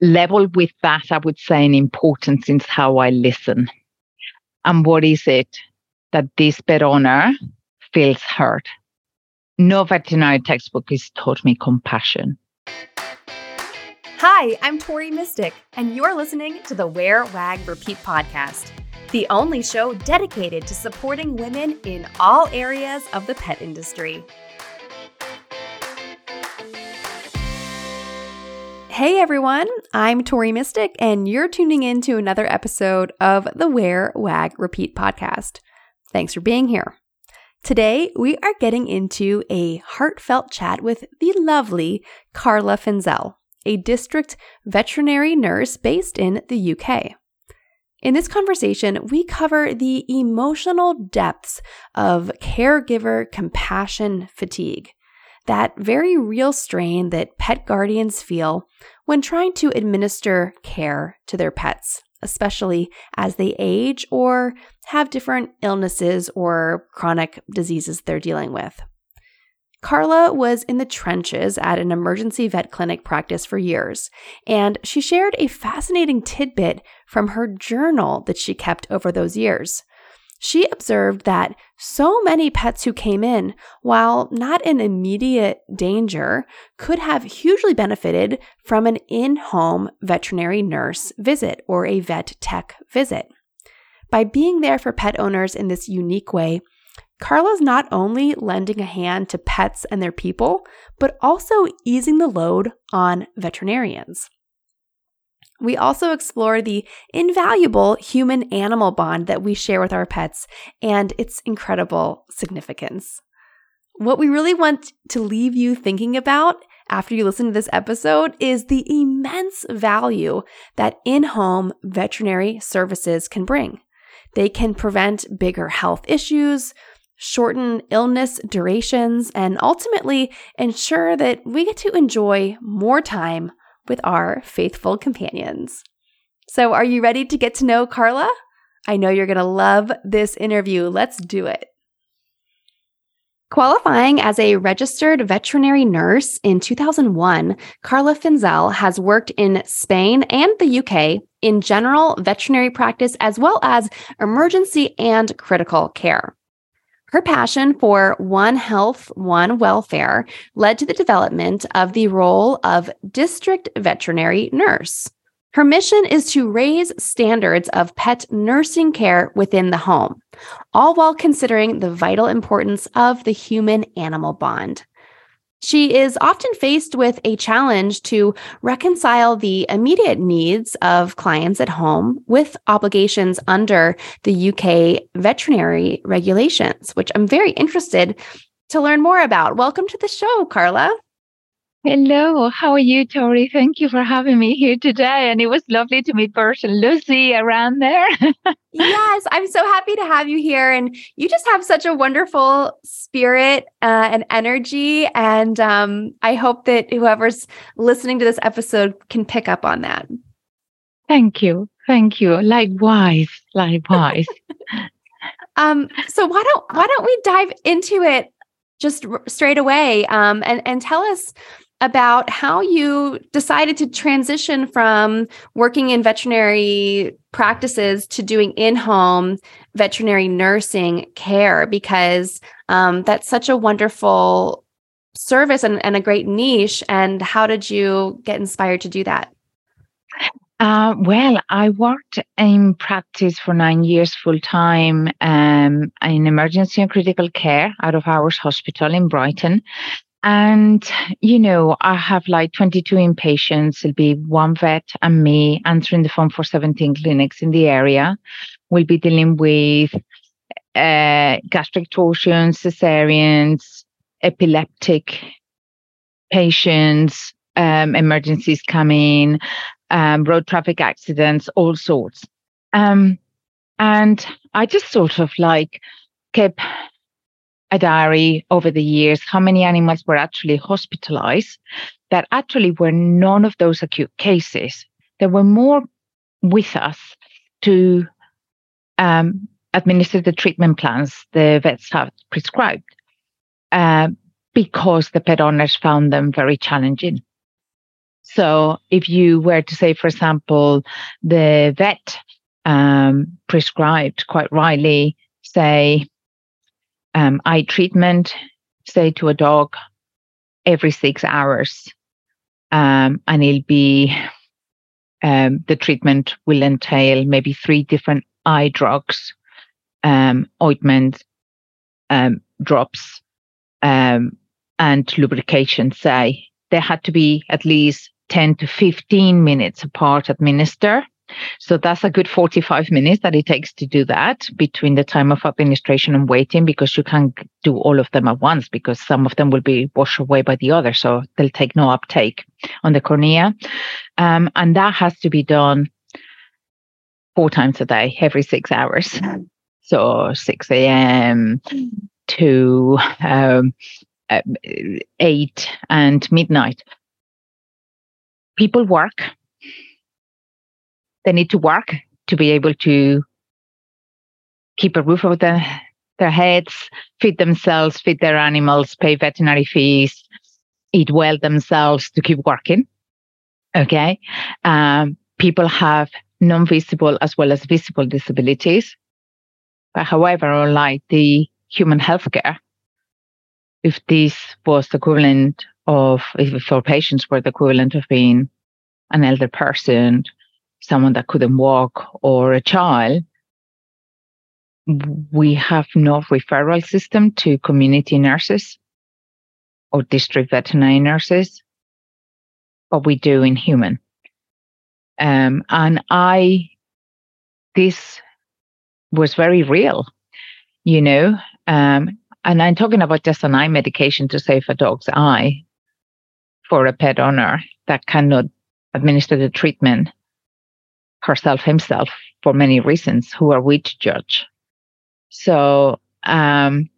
level with that, I would say, in importance is how I listen. And what is it that this pet owner feels hurt? No veterinary textbook has taught me compassion. Hi, I'm Tori Mistick, and you're listening to the Wear, Wag, Repeat podcast, the only show dedicated to supporting women in all areas of the pet industry. Hey everyone, I'm Tori Mistick, and you're tuning in to another episode of the Wear, Wag, Repeat podcast. Thanks for being here. Today, we are getting into a heartfelt chat with the lovely Carla Finzel, a district veterinary nurse based in the UK. In this conversation, we cover the emotional depths of caregiver compassion fatigue that very real strain that pet guardians feel when trying to administer care to their pets, especially as they age or have different illnesses or chronic diseases they're dealing with. Carla was in the trenches at an emergency vet clinic practice for years, and she shared a fascinating tidbit from her journal that she kept over those years. She observed that so many pets who came in, while not in immediate danger, could have hugely benefited from an in home veterinary nurse visit or a vet tech visit. By being there for pet owners in this unique way, Carla's not only lending a hand to pets and their people, but also easing the load on veterinarians. We also explore the invaluable human animal bond that we share with our pets and its incredible significance. What we really want to leave you thinking about after you listen to this episode is the immense value that in home veterinary services can bring. They can prevent bigger health issues, shorten illness durations, and ultimately ensure that we get to enjoy more time with our faithful companions. So, are you ready to get to know Carla? I know you're going to love this interview. Let's do it. Qualifying as a registered veterinary nurse in 2001, Carla Finzel has worked in Spain and the UK in general veterinary practice as well as emergency and critical care. Her passion for One Health, One Welfare led to the development of the role of district veterinary nurse. Her mission is to raise standards of pet nursing care within the home, all while considering the vital importance of the human animal bond. She is often faced with a challenge to reconcile the immediate needs of clients at home with obligations under the UK veterinary regulations, which I'm very interested to learn more about. Welcome to the show, Carla. Hello, how are you, Tori? Thank you for having me here today. And it was lovely to meet person Lucy around there. yes, I'm so happy to have you here. And you just have such a wonderful spirit uh, and energy. And um, I hope that whoever's listening to this episode can pick up on that. Thank you. Thank you. Likewise. Likewise. um, so why don't why don't we dive into it just straight away um, and and tell us about how you decided to transition from working in veterinary practices to doing in-home veterinary nursing care because um, that's such a wonderful service and, and, a great niche and how did you get inspired to do that uh, well, I worked in practice for nine years full time um, in emergency and critical care out of Hours Hospital in Brighton. And, you know, I have like 22 inpatients. It'll be one vet and me answering the phone for 17 clinics in the area. We'll be dealing with uh, gastric torsions, cesareans, epileptic patients, um, emergencies coming, um, road traffic accidents, all sorts. Um, and I just sort of like kept a diary over the years how many animals were actually hospitalized that actually were none of those acute cases. There were more with us to um, administer the treatment plans the vets have prescribed uh, because the pet owners found them very challenging. So if you were to say, for example, the vet um, prescribed quite rightly, say, um, eye treatment, say to a dog every six hours, um, and it'll be um, the treatment will entail maybe three different eye drugs, um, ointment, um, drops, um, and lubrication. Say there had to be at least 10 to 15 minutes apart administer. So that's a good 45 minutes that it takes to do that between the time of administration and waiting because you can't do all of them at once because some of them will be washed away by the other. So they'll take no uptake on the cornea. Um, and that has to be done four times a day, every six hours. So 6 a.m. to um, uh, 8 and midnight people work. They need to work to be able to keep a roof over their, their heads, feed themselves, feed their animals, pay veterinary fees, eat well themselves to keep working. Okay. Um, people have non visible as well as visible disabilities. But however, unlike the human healthcare, if this was the equivalent of if our patients were the equivalent of being an elder person, someone that couldn't walk, or a child, we have no referral system to community nurses or district veterinary nurses, but we do in human. Um, and I, this was very real, you know. Um, and I'm talking about just an eye medication to save a dog's eye for a pet owner that cannot administer the treatment herself himself for many reasons who are we to judge so um,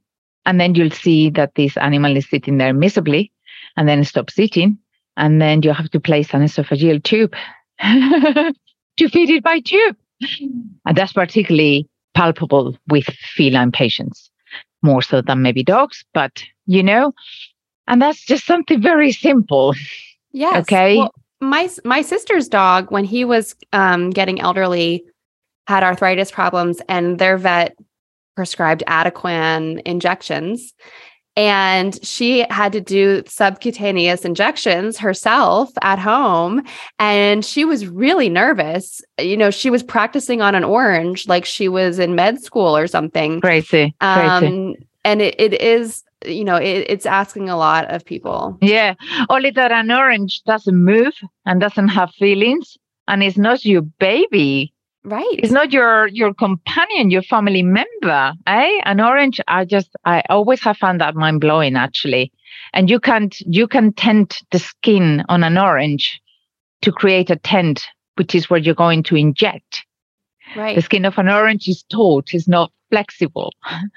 and then you'll see that this animal is sitting there miserably and then stops eating and then you have to place an esophageal tube to feed it by tube and that's particularly palpable with feline patients more so than maybe dogs but you know and that's just something very simple. Yes. Okay. Well, my my sister's dog, when he was um, getting elderly, had arthritis problems, and their vet prescribed Adequan injections. And she had to do subcutaneous injections herself at home. And she was really nervous. You know, she was practicing on an orange like she was in med school or something. Crazy. Um, Crazy. And it, it is you know it, it's asking a lot of people. Yeah. Only that an orange doesn't move and doesn't have feelings and it's not your baby. Right. It's not your your companion your family member eh? An orange i just i always have found that mind-blowing actually. And you can't you can tint the skin on an orange to create a tent which is where you're going to inject. Right. The skin of an orange is taut is not flexible.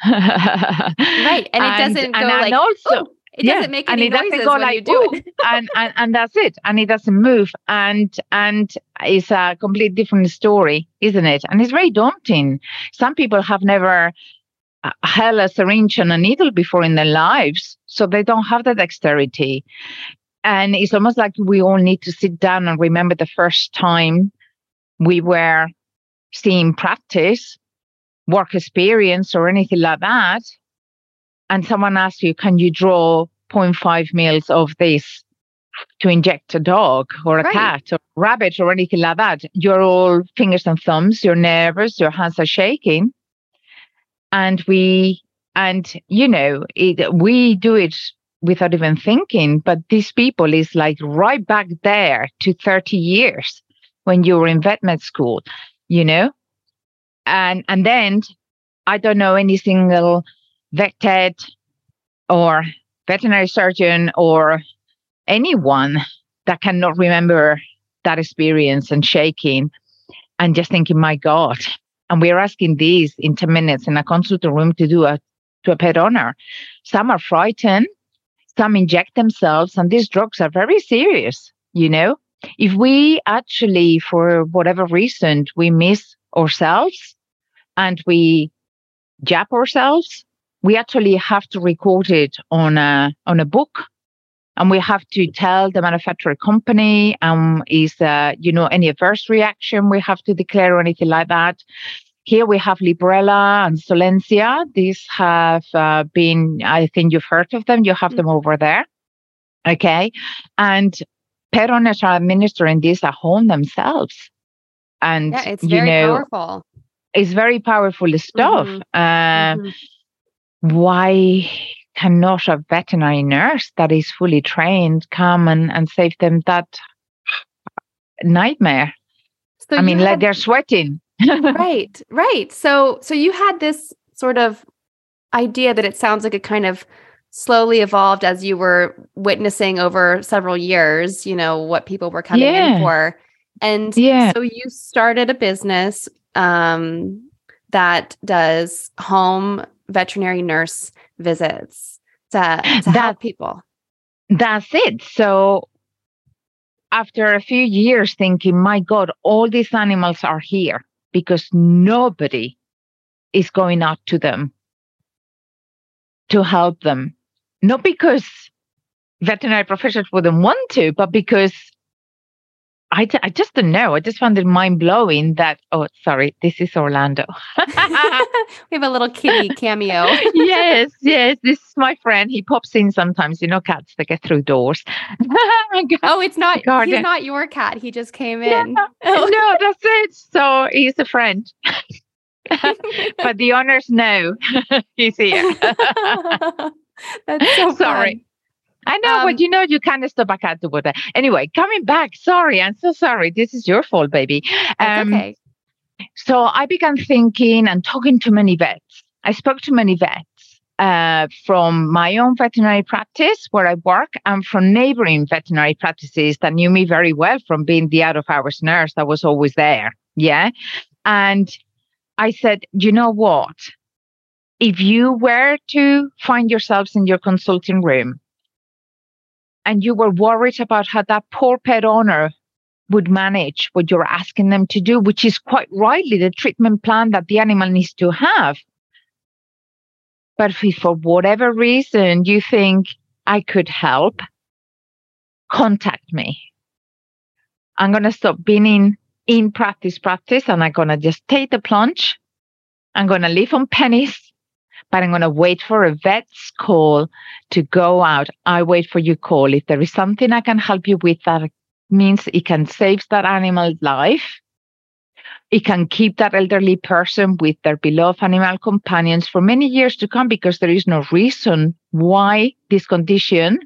right. And it doesn't and, go and like, also, it yeah, doesn't make any and it noises go when like, you do it. and, and and that's it. And it doesn't move. And and it's a complete different story, isn't it? And it's very daunting. Some people have never uh, held a syringe and a needle before in their lives, so they don't have the dexterity. And it's almost like we all need to sit down and remember the first time we were seeing practice work experience or anything like that, and someone asks you, can you draw 0.5 mils of this to inject a dog or a right. cat or a rabbit or anything like that, you're all fingers and thumbs, you're nervous, your hands are shaking. And we, and you know, it, we do it without even thinking, but these people is like right back there to 30 years when you were in vet med school, you know? And and then I don't know any single vet or veterinary surgeon or anyone that cannot remember that experience and shaking and just thinking, my God. And we're asking these in 10 minutes in a consulting room to do a to a pet owner. Some are frightened, some inject themselves, and these drugs are very serious, you know. If we actually, for whatever reason, we miss ourselves and we jab ourselves, we actually have to record it on a on a book and we have to tell the manufacturer company um is uh, you know any adverse reaction we have to declare or anything like that here we have Librela and Solensia. These have uh, been, I think you've heard of them. You have mm-hmm. them over there. Okay. And pet owners are administering this at home themselves. And yeah, it's very know, powerful. It's very powerful stuff. Mm-hmm. Uh, mm-hmm. Why cannot a veterinary nurse that is fully trained come and, and save them that nightmare? So I mean, had, like they're sweating. right, right. So, so you had this sort of idea that it sounds like it kind of slowly evolved as you were witnessing over several years. You know what people were coming yeah. in for, and yeah. so you started a business um, that does home veterinary nurse visits to, to that, help people. That's it. So after a few years thinking, my God, all these animals are here because nobody is going out to them to help them. Not because veterinary professionals wouldn't want to, but because I, I just don't know. I just found it mind blowing that, oh, sorry, this is Orlando. we have a little kitty cameo. yes, yes. This is my friend. He pops in sometimes. You know, cats that get through doors. oh, it's not, he's not your cat. He just came in. No, oh. no that's it. So he's a friend. but the owners know he's here. that's so sorry. Fun. I know, um, but you know, you can't stop back at the water. Anyway, coming back. Sorry, I'm so sorry. This is your fault, baby. Um, okay. So I began thinking and talking to many vets. I spoke to many vets uh, from my own veterinary practice where I work and from neighboring veterinary practices that knew me very well from being the out of hours nurse that was always there. Yeah. And I said, you know what? If you were to find yourselves in your consulting room and you were worried about how that poor pet owner would manage what you're asking them to do, which is quite rightly the treatment plan that the animal needs to have. But if for whatever reason you think I could help, contact me. I'm going to stop being in, in practice, practice, and I'm going to just take the plunge. I'm going to live on pennies but I'm going to wait for a vet's call to go out. I wait for your call. If there is something I can help you with that means it can save that animal's life. It can keep that elderly person with their beloved animal companions for many years to come because there is no reason why this condition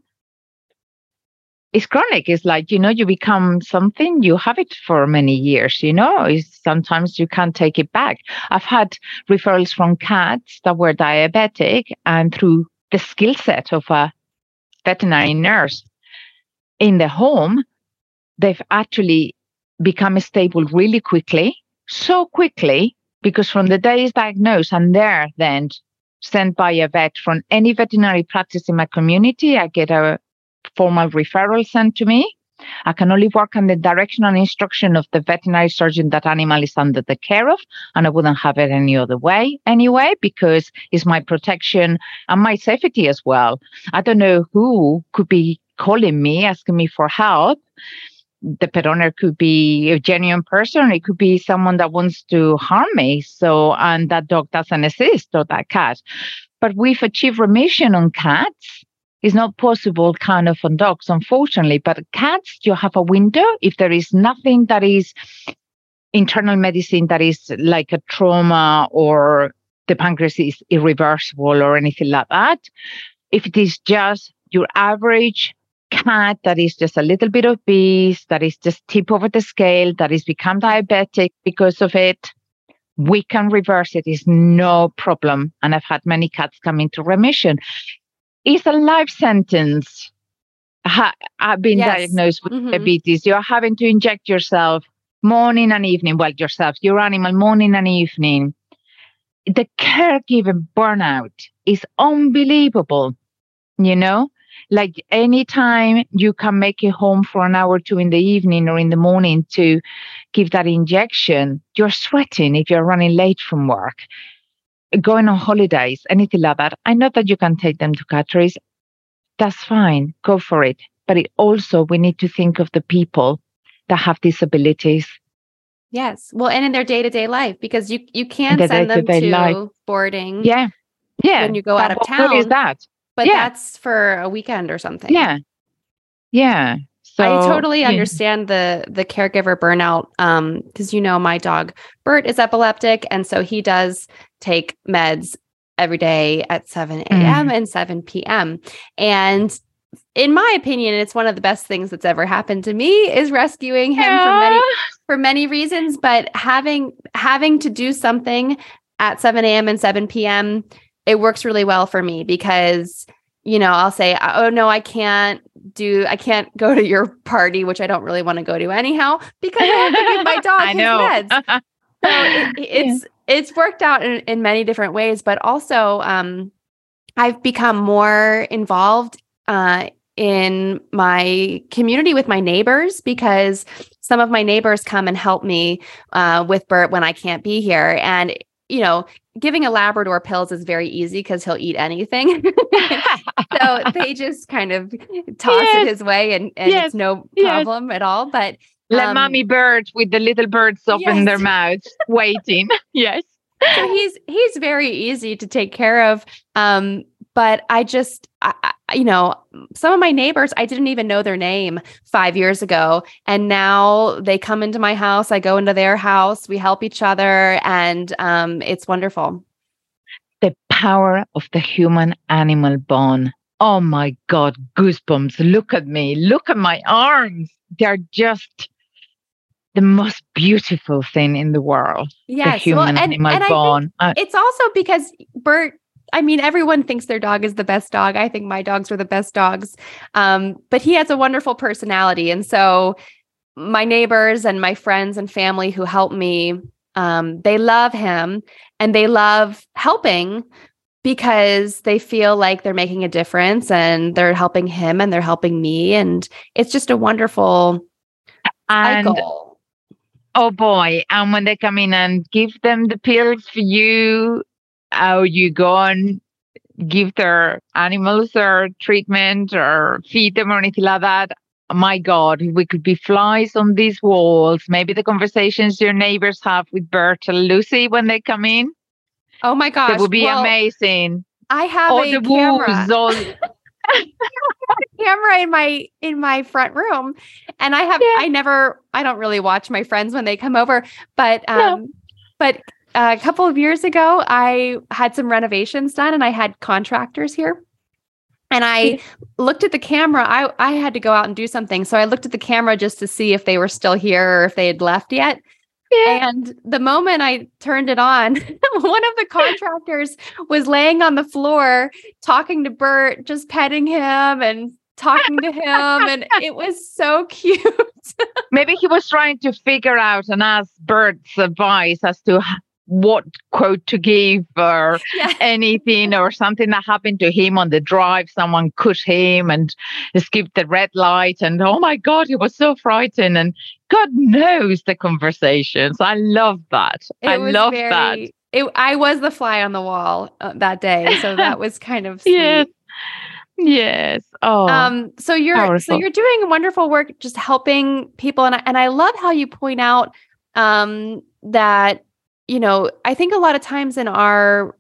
it's chronic. It's like, you know, you become something, you have it for many years, you know, it's, sometimes you can't take it back. I've had referrals from cats that were diabetic and through the skill set of a veterinary nurse in the home, they've actually become stable really quickly, so quickly, because from the day is diagnosed and they're then sent by a vet from any veterinary practice in my community, I get a formal referral sent to me. I can only work on the direction and instruction of the veterinary surgeon that animal is under the care of, and I wouldn't have it any other way anyway, because it's my protection and my safety as well. I don't know who could be calling me, asking me for help. The pet owner could be a genuine person, it could be someone that wants to harm me. So, and that dog doesn't exist or that cat. But we've achieved remission on cats is not possible kind of on dogs, unfortunately. But cats, you have a window. If there is nothing that is internal medicine that is like a trauma or the pancreas is irreversible or anything like that. If it is just your average cat that is just a little bit obese, that is just tip over the scale, that is become diabetic because of it, we can reverse it. it. Is no problem. And I've had many cats come into remission is a life sentence ha- I've been yes. diagnosed with mm-hmm. diabetes. You're having to inject yourself morning and evening. Well, yourself, your animal, morning and evening. The caregiver burnout is unbelievable. You know, like anytime you can make it home for an hour or two in the evening or in the morning to give that injection, you're sweating if you're running late from work going on holidays, anything like that, I know that you can take them to Catrice. that's fine. Go for it. But it also, we need to think of the people that have disabilities. Yes. Well, and in their day to day life, because you you can send them to life. boarding. Yeah. Yeah. When you go out of town. What is that? But yeah. that's for a weekend or something. Yeah. Yeah. So, I totally yeah. understand the the caregiver burnout um because you know my dog Bert is epileptic and so he does take meds every day at 7 a.m. Mm. and 7 p.m. And in my opinion, it's one of the best things that's ever happened to me is rescuing him yeah. for many for many reasons. But having having to do something at 7 a.m. and 7 p.m. it works really well for me because you know, I'll say, oh no, I can't do, I can't go to your party, which I don't really want to go to anyhow because I have to give my dog I his know. meds. So it, it's yeah. it's worked out in, in many different ways, but also um, I've become more involved uh, in my community with my neighbors because some of my neighbors come and help me uh, with Bert when I can't be here, and you know, giving a Labrador pills is very easy because he'll eat anything. so they just kind of toss yes. it his way and, and yes. it's no problem yes. at all. But let um, mommy bird with the little birds open their mouths, waiting. yes. So he's he's very easy to take care of. Um, but I just, I, you know, some of my neighbors, I didn't even know their name five years ago. And now they come into my house. I go into their house. We help each other. And um, it's wonderful. The power of the human animal bond. Oh my God, goosebumps. Look at me. Look at my arms. They're just the most beautiful thing in the world. Yes. The human well, and, animal and bond. Uh, it's also because Bert I mean, everyone thinks their dog is the best dog. I think my dogs are the best dogs. Um, but he has a wonderful personality. And so my neighbors and my friends and family who help me, um, they love him and they love helping because they feel like they're making a difference and they're helping him and they're helping me. And it's just a wonderful and, cycle. Oh boy. And when they come in and give them the pills for you how you go and give their animals their treatment or feed them or anything like that. My God, we could be flies on these walls. Maybe the conversations your neighbors have with Bert and Lucy when they come in. Oh my gosh. It would be well, amazing. I have all a camera. all... camera in my in my front room and i have yeah. i never i don't really watch my friends when they come over but um no. but a couple of years ago, I had some renovations done and I had contractors here. And I looked at the camera. I, I had to go out and do something. So I looked at the camera just to see if they were still here or if they had left yet. Yeah. And the moment I turned it on, one of the contractors was laying on the floor talking to Bert, just petting him and talking to him. and it was so cute. Maybe he was trying to figure out and ask Bert's advice as to what quote to give or yeah. anything or something that happened to him on the drive. Someone cut him and skipped the red light. And oh my God, he was so frightened. And God knows the conversations. I love that. It I love very, that. It, I was the fly on the wall uh, that day. So that was kind of sweet. Yes. Yes. Oh. Um so you're powerful. so you're doing wonderful work just helping people and I, and I love how you point out um that you know, I think a lot of times in our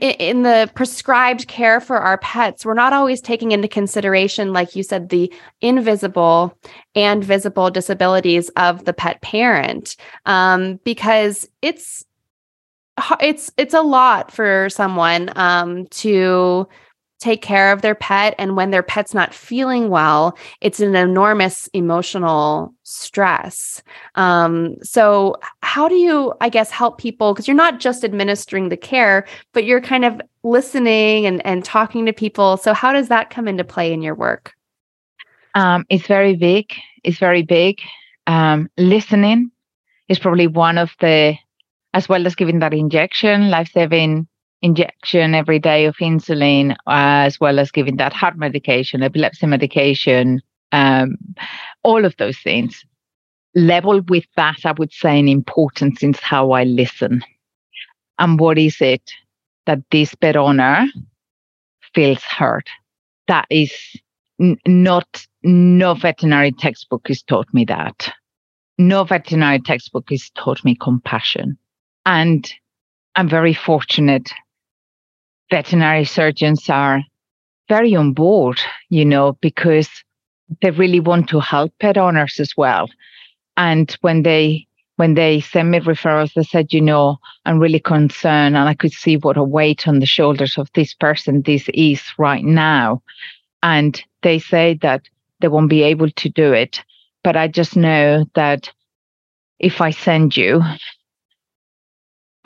in the prescribed care for our pets, we're not always taking into consideration, like you said, the invisible and visible disabilities of the pet parent, um, because it's it's it's a lot for someone um, to take care of their pet and when their pet's not feeling well it's an enormous emotional stress. Um, so how do you i guess help people? Because you're not just administering the care but you're kind of listening and, and talking to people. So how does that come into play in your work? Um, it's very big. It's very big. Um, listening is probably one of the as well as giving that injection life-saving injection every day of insulin, as well as giving that heart medication, epilepsy medication, um, all of those things. Level with that, I would say, an importance is how I listen. And what is it that this pet owner feels hurt? that is n- not, no veterinary textbook has taught me that. No veterinary textbook has taught me compassion. And I'm very fortunate. Veterinary surgeons are very on board, you know, because they really want to help pet owners as well. And when they when they send me referrals, they said, you know, I'm really concerned and I could see what a weight on the shoulders of this person this is right now. And they say that they won't be able to do it. But I just know that if I send you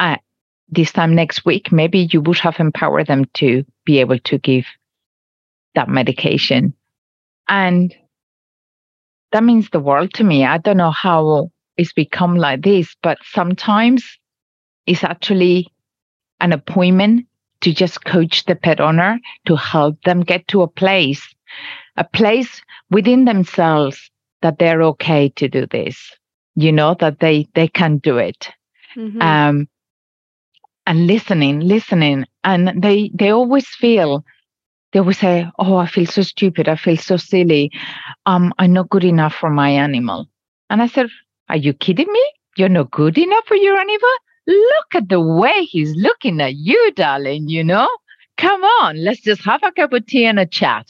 uh, this time next week, maybe you would have empowered them to be able to give that medication. And that means the world to me. I don't know how it's become like this, but sometimes it's actually an appointment to just coach the pet owner to help them get to a place, a place within themselves that they're okay to do this, you know, that they, they can do it. Mm-hmm. Um, and listening, listening. And they, they always feel they always say, Oh, I feel so stupid. I feel so silly. Um, I'm not good enough for my animal. And I said, Are you kidding me? You're not good enough for your animal? Look at the way he's looking at you, darling, you know? Come on, let's just have a cup of tea and a chat.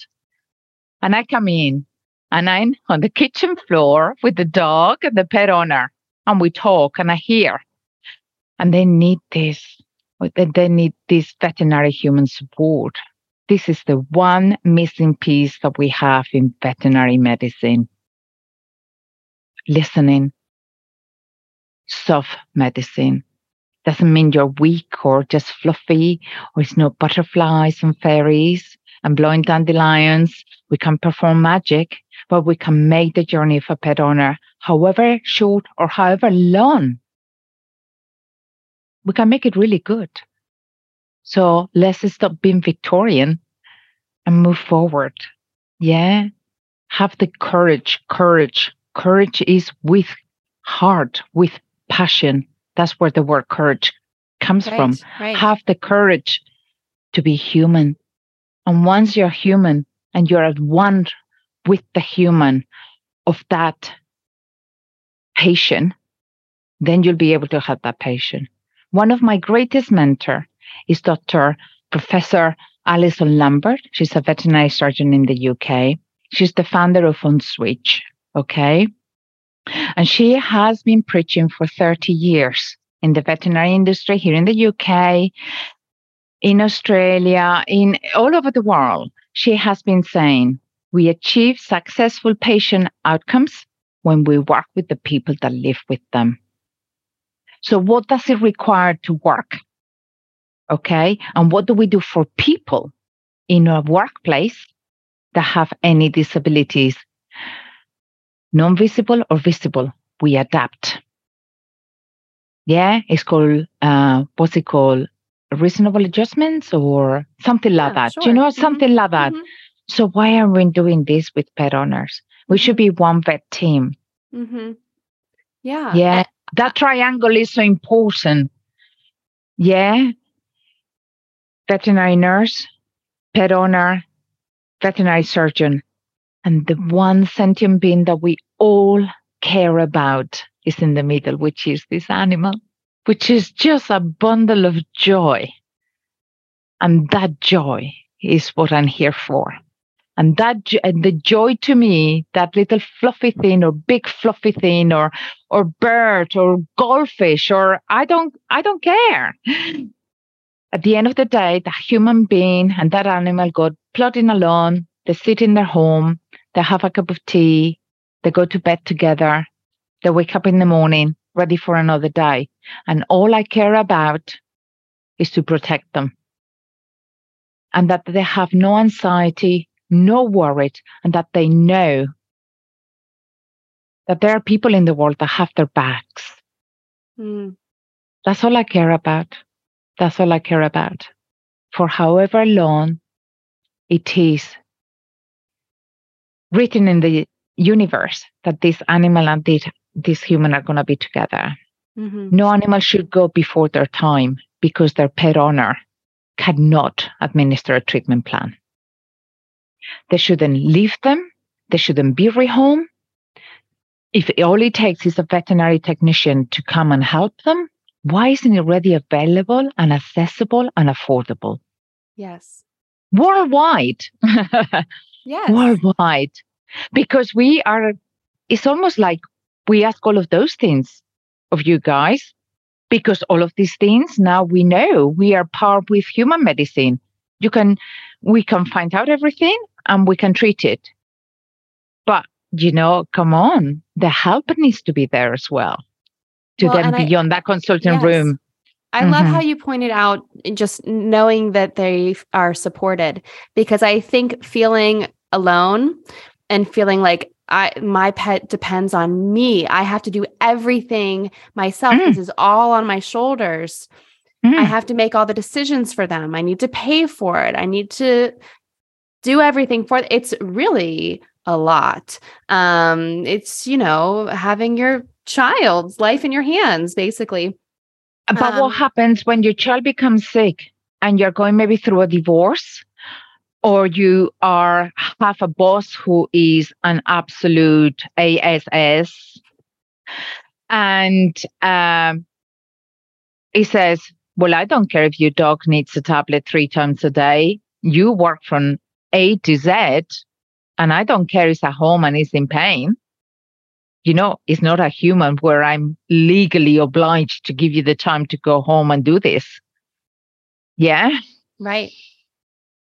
And I come in and I'm on the kitchen floor with the dog and the pet owner. And we talk and I hear. And they need this. They need this veterinary human support this is the one missing piece that we have in veterinary medicine. Listening. Soft medicine. Doesn't mean you're weak or just fluffy or it's no butterflies and fairies and blowing dandelions. We can perform magic, but we can make the journey of a pet owner, however short or however long. We can make it really good. So let's stop being Victorian and move forward. Yeah. Have the courage, courage. Courage is with heart, with passion. That's where the word courage comes right, from. Right. Have the courage to be human. And once you're human and you're at one with the human of that patient, then you'll be able to have that patient. One of my greatest mentor is Dr. Professor Alison Lambert. She's a veterinary surgeon in the UK. She's the founder of Onswitch. Okay. And she has been preaching for 30 years in the veterinary industry here in the UK, in Australia, in all over the world. She has been saying we achieve successful patient outcomes when we work with the people that live with them. So, what does it require to work? Okay. And what do we do for people in a workplace that have any disabilities? Non visible or visible, we adapt. Yeah, it's called, uh, what's it called? Reasonable adjustments or something like yeah, that. Sure. You know, mm-hmm. something like that. Mm-hmm. So why are we doing this with pet owners? We should be one vet team. Mm-hmm. Yeah. Yeah. That triangle is so important. Yeah veterinary nurse, pet owner, veterinary surgeon. And the one sentient being that we all care about is in the middle, which is this animal, which is just a bundle of joy. And that joy is what I'm here for. And that and the joy to me, that little fluffy thing or big fluffy thing or or bird or goldfish or I don't I don't care at the end of the day, the human being and that animal go plodding along. They sit in their home. They have a cup of tea. They go to bed together. They wake up in the morning ready for another day. And all I care about is to protect them. And that they have no anxiety, no worried and that they know that there are people in the world that have their backs. Mm. That's all I care about. That's all I care about. For however long it is written in the universe that this animal and this, this human are going to be together. Mm-hmm. No animal should go before their time because their pet owner cannot administer a treatment plan. They shouldn't leave them. They shouldn't be rehomed. If all it takes is a veterinary technician to come and help them, why isn't it ready available and accessible and affordable? Yes. Worldwide. yes. Worldwide. Because we are, it's almost like we ask all of those things of you guys because all of these things now we know we are part with human medicine you can we can find out everything and we can treat it but you know come on the help needs to be there as well to well, beyond I, that consulting yes. room I mm-hmm. love how you pointed out just knowing that they are supported because I think feeling alone and feeling like I my pet depends on me. I have to do everything myself. Mm. This is all on my shoulders. Mm. I have to make all the decisions for them. I need to pay for it. I need to do everything for it. It's really a lot. Um it's, you know, having your child's life in your hands basically. But um, what happens when your child becomes sick and you're going maybe through a divorce or you are have a boss who is an absolute ASS and um, he says, Well, I don't care if your dog needs a tablet three times a day. You work from A to Z, and I don't care he's at home and he's in pain. You know, it's not a human where I'm legally obliged to give you the time to go home and do this. Yeah. Right.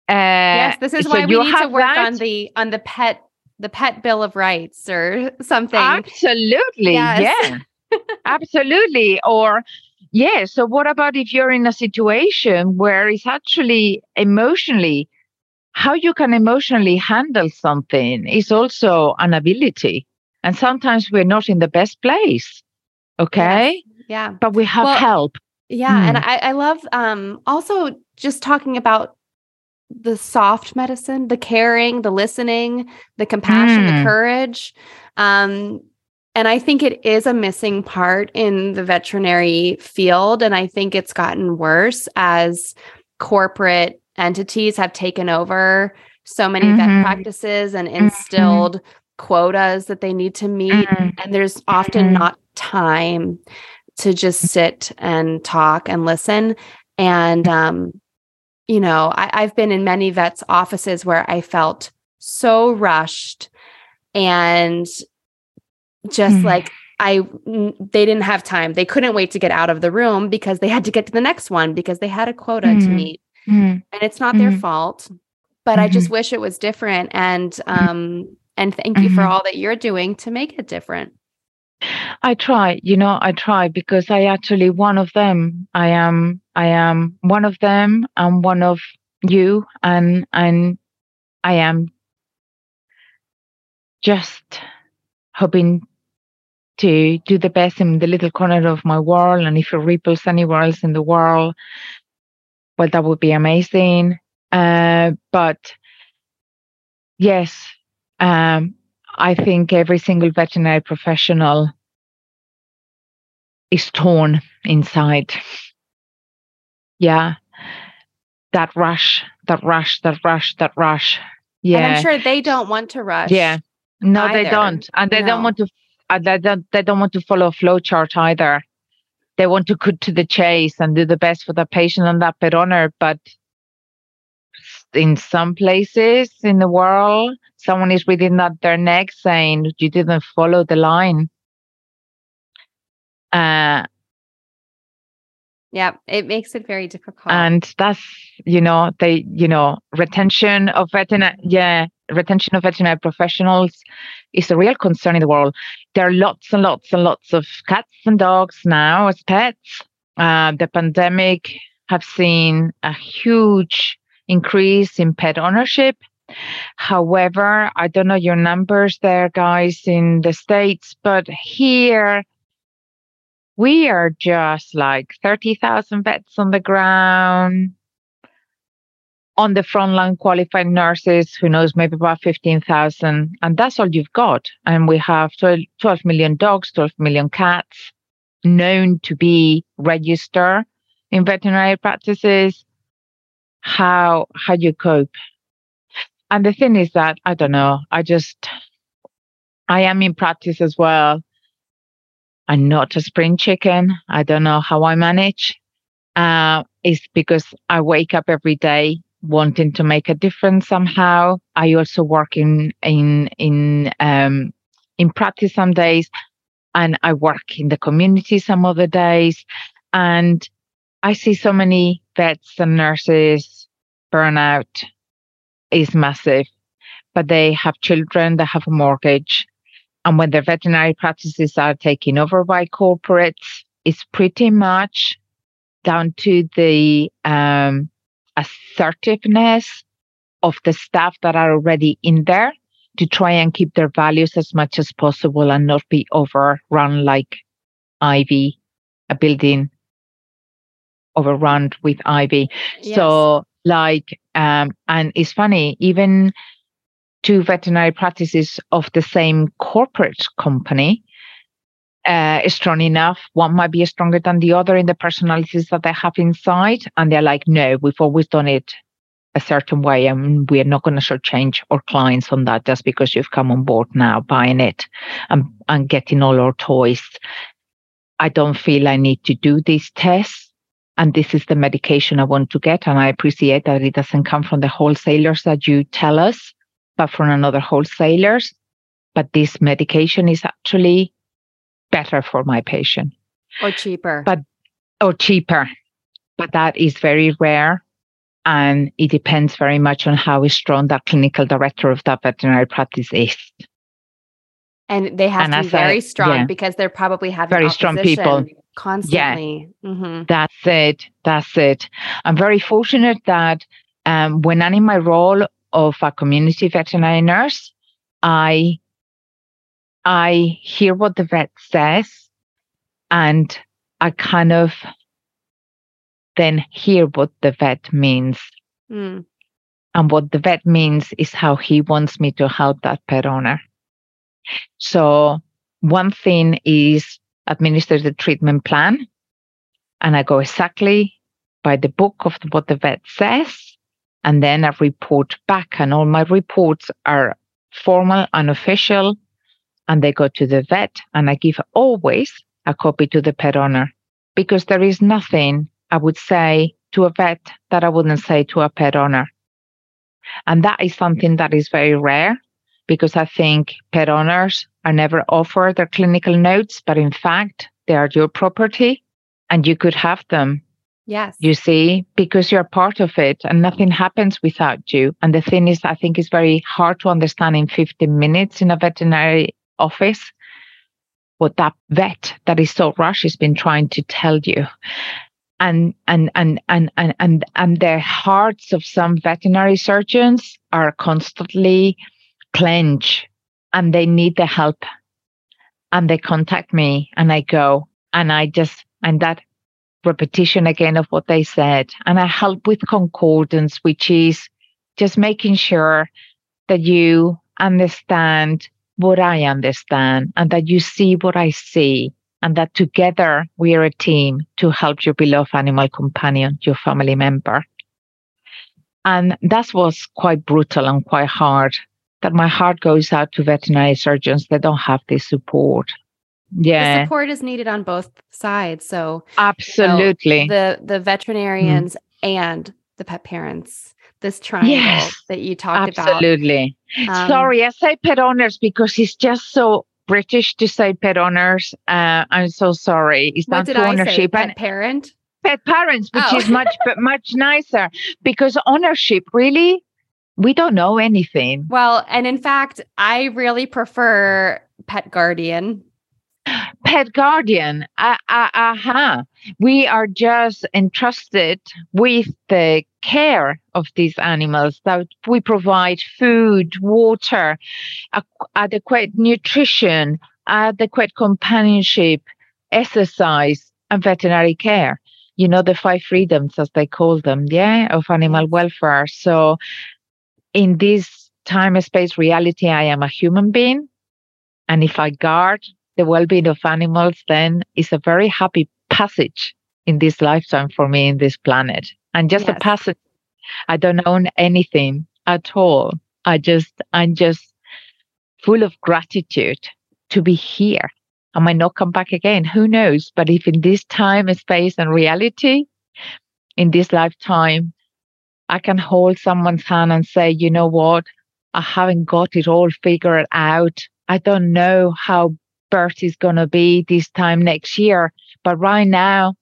Uh, yes, this is so why we need to work that? on the on the pet the pet bill of rights or something. Absolutely. Yes. Yeah. Absolutely. Or yeah, so what about if you're in a situation where it's actually emotionally how you can emotionally handle something is also an ability. And sometimes we're not in the best place. Okay. Yes. Yeah. But we have well, help. Yeah. And I, I love um also just talking about the soft medicine, the caring, the listening, the compassion, mm. the courage. Um, and I think it is a missing part in the veterinary field. And I think it's gotten worse as corporate entities have taken over so many mm-hmm. vet practices and mm-hmm. instilled mm-hmm. quotas that they need to meet. Mm-hmm. And there's often mm-hmm. not time to just sit and talk and listen. And um, you know, I, have been in many vets' offices where I felt so rushed and just mm. like I they didn't have time. They couldn't wait to get out of the room because they had to get to the next one because they had a quota mm. to meet. Mm. And it's not their mm-hmm. fault. But mm-hmm. I just mm-hmm. wish it was different. And mm-hmm. um and thank you for all that you're doing to make it different. I try, you know, I try because I actually one of them. I am I am one of them. I'm one of you and and I am just hoping to do the best in the little corner of my world and if it ripples anywhere else in the world well that would be amazing uh, but yes um, I think every single veterinary professional is torn inside. Yeah. That rush, that rush, that rush, that rush. Yeah. And I'm sure they don't want to rush. Yeah. No, either. they don't. And they no. don't want to uh, they don't they don't want to follow a flow chart either. They want to cut to the chase and do the best for the patient and that pet owner. But in some places in the world, someone is reading at their neck saying, You didn't follow the line. Uh, yeah, it makes it very difficult. And that's, you know, they, you know, retention of veterinary, yeah, retention of veterinary professionals is a real concern in the world. There are lots and lots and lots of cats and dogs now as pets. Uh, the pandemic have seen a huge increase in pet ownership. However, I don't know your numbers there, guys, in the States, but here we are just like 30,000 vets on the ground. On the front line, qualified nurses, who knows, maybe about 15,000. And that's all you've got. And we have 12, 12 million dogs, 12 million cats known to be registered in veterinary practices how how do you cope and the thing is that I don't know. I just I am in practice as well. I'm not a spring chicken. I don't know how I manage. Uh, it's because I wake up every day wanting to make a difference somehow. I also work in in in um, in practice some days, and I work in the community some other days, and I see so many vets and nurses burnout is massive, but they have children, they have a mortgage, and when their veterinary practices are taken over by corporates, it's pretty much down to the um, assertiveness of the staff that are already in there to try and keep their values as much as possible and not be overrun like ivy, a building overrun with ivy. Yes. So like um and it's funny, even two veterinary practices of the same corporate company uh, strong enough. One might be stronger than the other in the personalities that they have inside. And they're like, no, we've always done it a certain way and we're not going to change our clients on that just because you've come on board now buying it and, and getting all our toys. I don't feel I need to do these tests. And this is the medication I want to get. And I appreciate that it doesn't come from the wholesalers that you tell us, but from another wholesalers. But this medication is actually better for my patient. Or cheaper. But or cheaper. But that is very rare. And it depends very much on how strong that clinical director of that veterinary practice is. And they have and to be very I, strong yeah, because they're probably having very strong people constantly. Yeah, mm-hmm. That's it. That's it. I'm very fortunate that um, when I'm in my role of a community veterinary nurse, I I hear what the vet says and I kind of then hear what the vet means. Mm. And what the vet means is how he wants me to help that pet owner. So one thing is administer the treatment plan. And I go exactly by the book of what the vet says. And then I report back. And all my reports are formal and official and they go to the vet and I give always a copy to the pet owner because there is nothing I would say to a vet that I wouldn't say to a pet owner. And that is something that is very rare because I think pet owners are never offered their clinical notes, but in fact, they are your property and you could have them. Yes. You see, because you're part of it and nothing happens without you. And the thing is, I think it's very hard to understand in 15 minutes in a veterinary office what that vet that is so rushed has been trying to tell you. And and and and and and, and the hearts of some veterinary surgeons are constantly clenched and they need the help. And they contact me and i go and i just and that repetition again of what they said. And i help with concordance which is just making sure that you understand what I understand and that you see what I see and that together we are a team to help your beloved animal companion, your family member. And that was quite brutal and quite hard. That my heart goes out to veterinary surgeons that don't have this support. Yeah. The support is needed on both sides. So absolutely. You know, the the veterinarians mm. and the pet parents this triangle yes, that you talked absolutely. about. Absolutely. Um, Sorry, I say pet owners because it's just so British to say pet owners. Uh, I'm so sorry. It's not ownership. Pet parent? Pet parents, which oh. is much much nicer because ownership really we don't know anything. Well, and in fact, I really prefer pet guardian pet guardian. Uh, uh, uh-huh. We are just entrusted with the care of these animals that we provide food, water, adequate nutrition, adequate companionship, exercise, and veterinary care. You know, the five freedoms, as they call them, yeah, of animal welfare. So, in this time space reality, I am a human being. And if I guard the well-being of animals then it's a very happy passage in this lifetime for me in this planet and just yes. a passage i don't own anything at all I just, I'm just full of gratitude to be here. I might not come back again. Who knows? But if in this time, space, and reality, in this lifetime, I can hold someone's hand and say, you know what? I haven't got it all figured out. I don't know how Bert is going to be this time next year. But right now,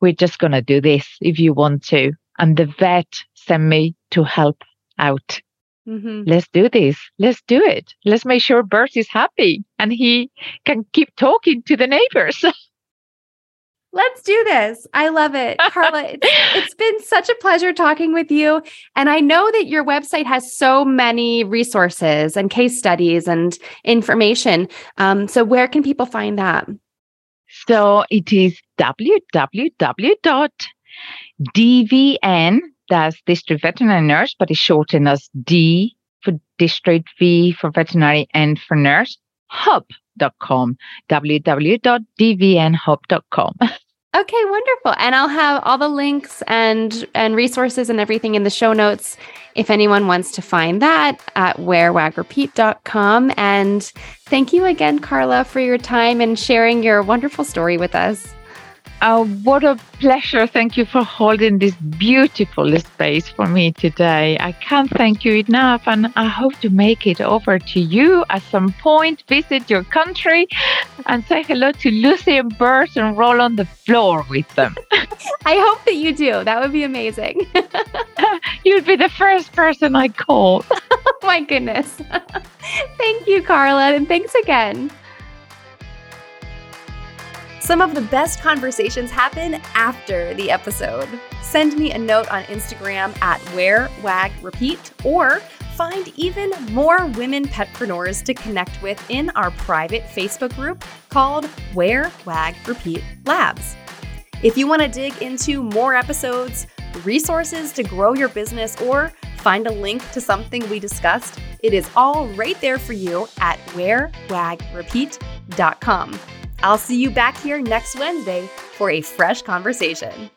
we're just going to do this if you want to. And the vet sent me to help out. Mm-hmm. Let's do this. Let's do it. Let's make sure Bert is happy and he can keep talking to the neighbors. Let's do this. I love it. Carla, it's, it's been such a pleasure talking with you. And I know that your website has so many resources and case studies and information. Um, so, where can people find that? So, it is www.dvn, that's district veterinary nurse, but it's shortened as D for district, V for veterinary, N for nurse, hub.com, www.dvnhub.com. Okay, wonderful. And I'll have all the links and and resources and everything in the show notes if anyone wants to find that at wearwagrepeat.com. And thank you again, Carla, for your time and sharing your wonderful story with us. Oh, what a pleasure. Thank you for holding this beautiful space for me today. I can't thank you enough, and I hope to make it over to you at some point, visit your country, and say hello to Lucy and Bert and roll on the floor with them. I hope that you do. That would be amazing. You'd be the first person I call. oh, my goodness. Thank you, Carla, and thanks again. Some of the best conversations happen after the episode. Send me a note on Instagram at Wear Wag Repeat or find even more women petpreneurs to connect with in our private Facebook group called Wear Wag Repeat Labs. If you want to dig into more episodes, resources to grow your business, or find a link to something we discussed, it is all right there for you at wearwagrepeat.com. I'll see you back here next Wednesday for a fresh conversation.